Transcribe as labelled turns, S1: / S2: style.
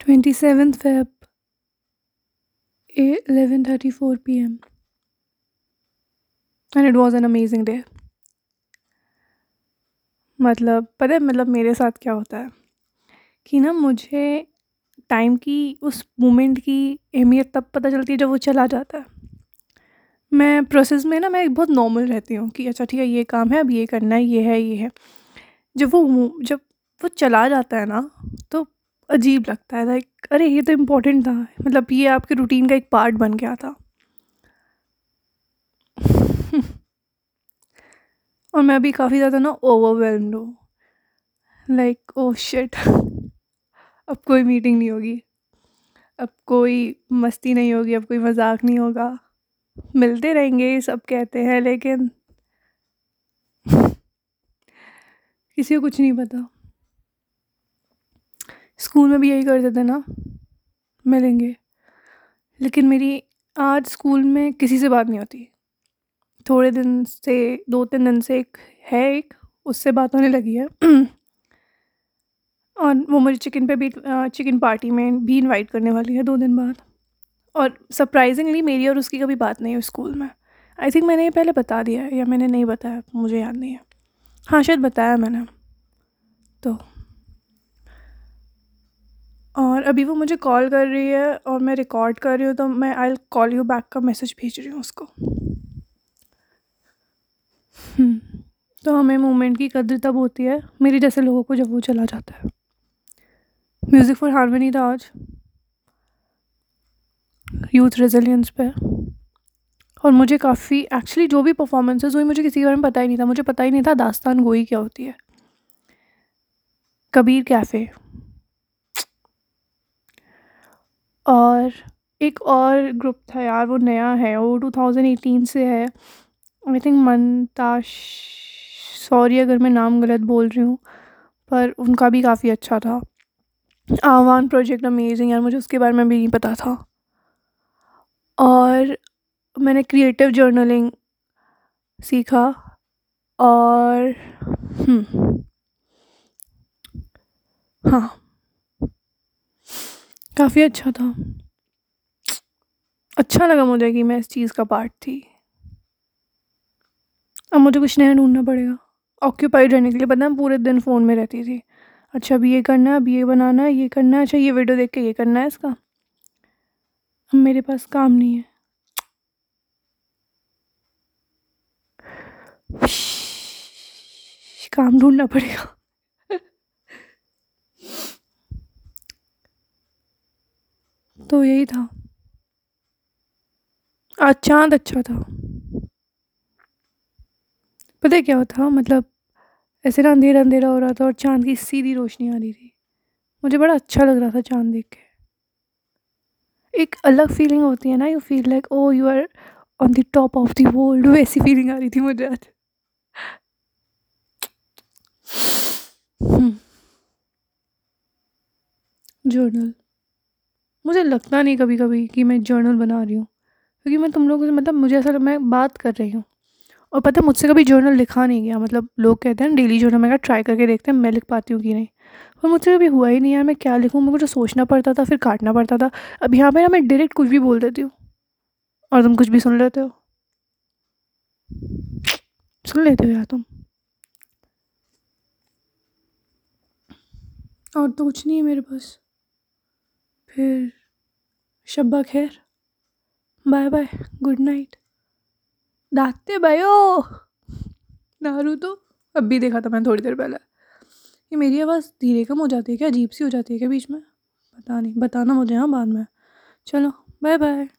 S1: 27th Feb, 11:34 p.m. and it was an amazing day. मतलब पता है मतलब मेरे साथ क्या होता है कि ना मुझे टाइम की उस मोमेंट की अहमियत तब पता चलती है जब वो चला जाता है मैं प्रोसेस में ना मैं बहुत नॉर्मल रहती हूँ कि अच्छा ठीक है ये काम है अब ये करना है ये है ये है जब वो जब वो चला जाता है ना तो अजीब लगता है लाइक अरे, ये तो इम्पोर्टेंट था। मतलब ये आपके रूटीन का एक पार्ट बन गया था। और मैं अभी काफ़ी ज़्यादा ना ओवरवेलम्ड हूँ। लाइक ओ शिट अब कोई मीटिंग नहीं होगी। अब कोई मस्ती नहीं होगी, अब कोई मज़ाक नहीं होगा। मिलते रहेंगे, सब कहते हैं, लेकिन किसी को कुछ नहीं पता। स्कूल में भी यही करते थे ना, मिलेंगे। लेकिन मेरी आज स्कूल में किसी से बात नहीं होती। थोड़े दिन से, दो तीन दिन से एक है एक, उससे बात होने लगी है। और वो मुझे चिकन पे भी चिकन पार्टी में भी इनवाइट करने वाली है दो दिन बाद। और सरप्राइजिंगली मेरी और उसकी कभी बात नहीं हुई स्कूल में। आई थिंक मैंने ये पहले बता दिया है या मैंने नहीं बताया, मुझे याद नहीं है। हाँ शायद बताया मैंने। तो और अभी वो मुझे कॉल कर रही है और मैं रिकॉर्ड कर रही हूँ तो मैं आई कॉल यू बैक का मैसेज भेज रही हूँ उसको। हम्म, तो हमें मोमेंट की कद्र तब होती है मेरे जैसे लोगों को जब वो चला जाता है। म्यूज़िक फॉर हारमोनी था आज। यूथ रेजिलियंस पे। और मुझे काफ़ी एक्चुअली जो भी परफॉर्मेंसेज हुई मुझे किसी के बारे में पता ही नहीं था। मुझे पता ही नहीं था दास्तान गोई क्या होती है। कबीर कैफ़े। और एक और ग्रुप था यार वो नया है वो 2018 से है। आई थिंक मनताश सॉरी अगर मैं नाम गलत बोल रही हूँ पर उनका भी काफ़ी अच्छा था। आवान प्रोजेक्ट अमेजिंग यार मुझे उसके बारे में भी नहीं पता था। और मैंने क्रिएटिव जर्नलिंग सीखा और हम्म, हाँ। काफ़ी अच्छा था। अच्छा लगा मुझे कि मैं इस चीज़ का पार्ट थी। अब मुझे कुछ नया ढूंढना पड़ेगा। ऑक्यूपाइड रहने के लिए पता है पूरे दिन फ़ोन में रहती थी। अच्छा अभी ये करना है अभी ये बनाना है, ये करना है अच्छा ये वीडियो देख के ये करना है इसका। अब मेरे पास काम नहीं है। काम ढूंढना पड़ेगा। तो यही था। आज चाँद अच्छा था। पता है क्या होता मतलब ऐसे ना अंधेरा अंधेरा हो रहा था और चाँद की सीधी रोशनी आ रही थी। मुझे बड़ा अच्छा लग रहा था चाँद देख के। एक अलग फीलिंग होती है ना you feel like oh you are on the top of the world वैसी फीलिंग आ रही थी मुझे आज। Journal hmm. मुझे लगता नहीं कभी कभी कि मैं जर्नल बना रही हूँ, क्योंकि मैं तुम लोगों से मतलब मुझे ऐसा मैं बात कर रही हूँ। और पता है, मुझसे कभी जर्नल लिखा नहीं गया मतलब लोग कहते हैं डेली जर्नल मैं ट्राई करके देखते हैं, मैं लिख पाती हूँ कि नहीं? पर मुझसे कभी हुआ ही नहीं यार, मैं क्या लिखूँ? मुझे सोचना पड़ता था, फिर काटना पड़ता था। अब यहाँ पर मैं डायरेक्ट कुछ भी बोल देती हूँ। और तुम कुछ भी सुन लेते हो। सुन लेते हो यार तुम। और तो कुछ नहीं है मेरे पास। फिर शब्बा खैर। Bye bye, good night. दाते भयो नारू तो अब भी देखा था मैंने थोड़ी देर पहले। ये मेरी आवाज़ धीरे कम हो जाती है क्या? अजीब सी हो जाती है क्या बीच में? पता नहीं, बताना मुझे हाँ बाद में। चलो, बाय बाय।